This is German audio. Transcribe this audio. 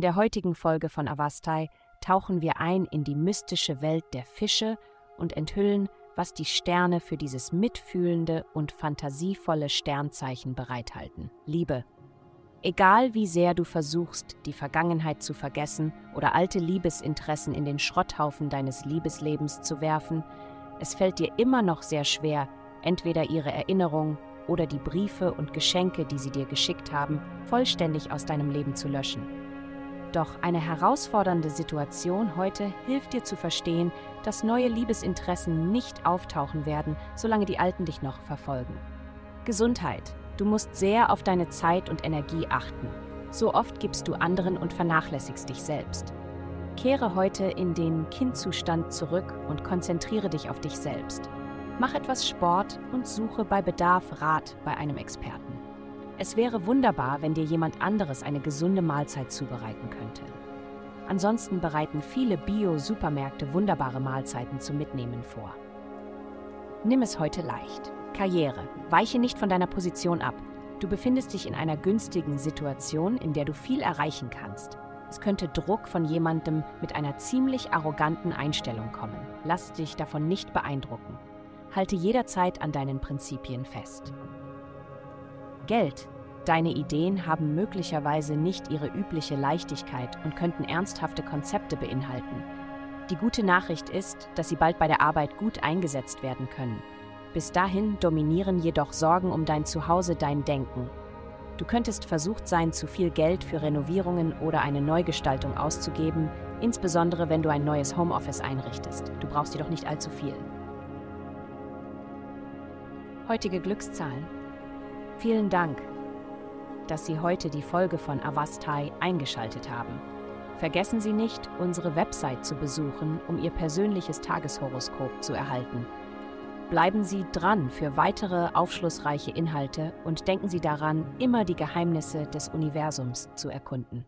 der heutigen Folge von Avastai tauchen wir ein in die mystische Welt der Fische und enthüllen, was die Sterne für dieses mitfühlende und fantasievolle Sternzeichen bereithalten. Liebe. Egal wie sehr du versuchst, die Vergangenheit zu vergessen oder alte Liebesinteressen in den Schrotthaufen deines Liebeslebens zu werfen, es fällt dir immer noch sehr schwer, entweder ihre Erinnerung oder die Briefe und Geschenke, die sie dir geschickt haben, vollständig aus deinem Leben zu löschen. Doch eine herausfordernde Situation heute hilft dir zu verstehen, dass neue Liebesinteressen nicht auftauchen werden, solange die alten dich noch verfolgen. Gesundheit. Du musst sehr auf deine Zeit und Energie achten. So oft gibst du anderen und vernachlässigst dich selbst. Kehre heute in den Kindzustand zurück und konzentriere dich auf dich selbst. Mach etwas Sport und suche bei Bedarf Rat bei einem Experten. Es wäre wunderbar, wenn dir jemand anderes eine gesunde Mahlzeit zubereiten könnte. Ansonsten bereiten viele Bio-Supermärkte wunderbare Mahlzeiten zum Mitnehmen vor. Nimm es heute leicht. Karriere. Weiche nicht von deiner Position ab. Du befindest dich in einer günstigen Situation, in der du viel erreichen kannst. Es könnte Druck von jemandem mit einer ziemlich arroganten Einstellung kommen. Lass dich davon nicht beeindrucken. Halte jederzeit an deinen Prinzipien fest. Geld. Deine Ideen haben möglicherweise nicht ihre übliche Leichtigkeit und könnten ernsthafte Konzepte beinhalten. Die gute Nachricht ist, dass sie bald bei der Arbeit gut eingesetzt werden können. Bis dahin dominieren jedoch Sorgen um dein Zuhause dein Denken. Du könntest versucht sein, zu viel Geld für Renovierungen oder eine Neugestaltung auszugeben, insbesondere wenn du ein neues Homeoffice einrichtest. Du brauchst jedoch nicht allzu viel. Heutige Glückszahlen Vielen Dank, dass Sie heute die Folge von Avastai eingeschaltet haben. Vergessen Sie nicht, unsere Website zu besuchen, um Ihr persönliches Tageshoroskop zu erhalten. Bleiben Sie dran für weitere aufschlussreiche Inhalte und denken Sie daran, immer die Geheimnisse des Universums zu erkunden.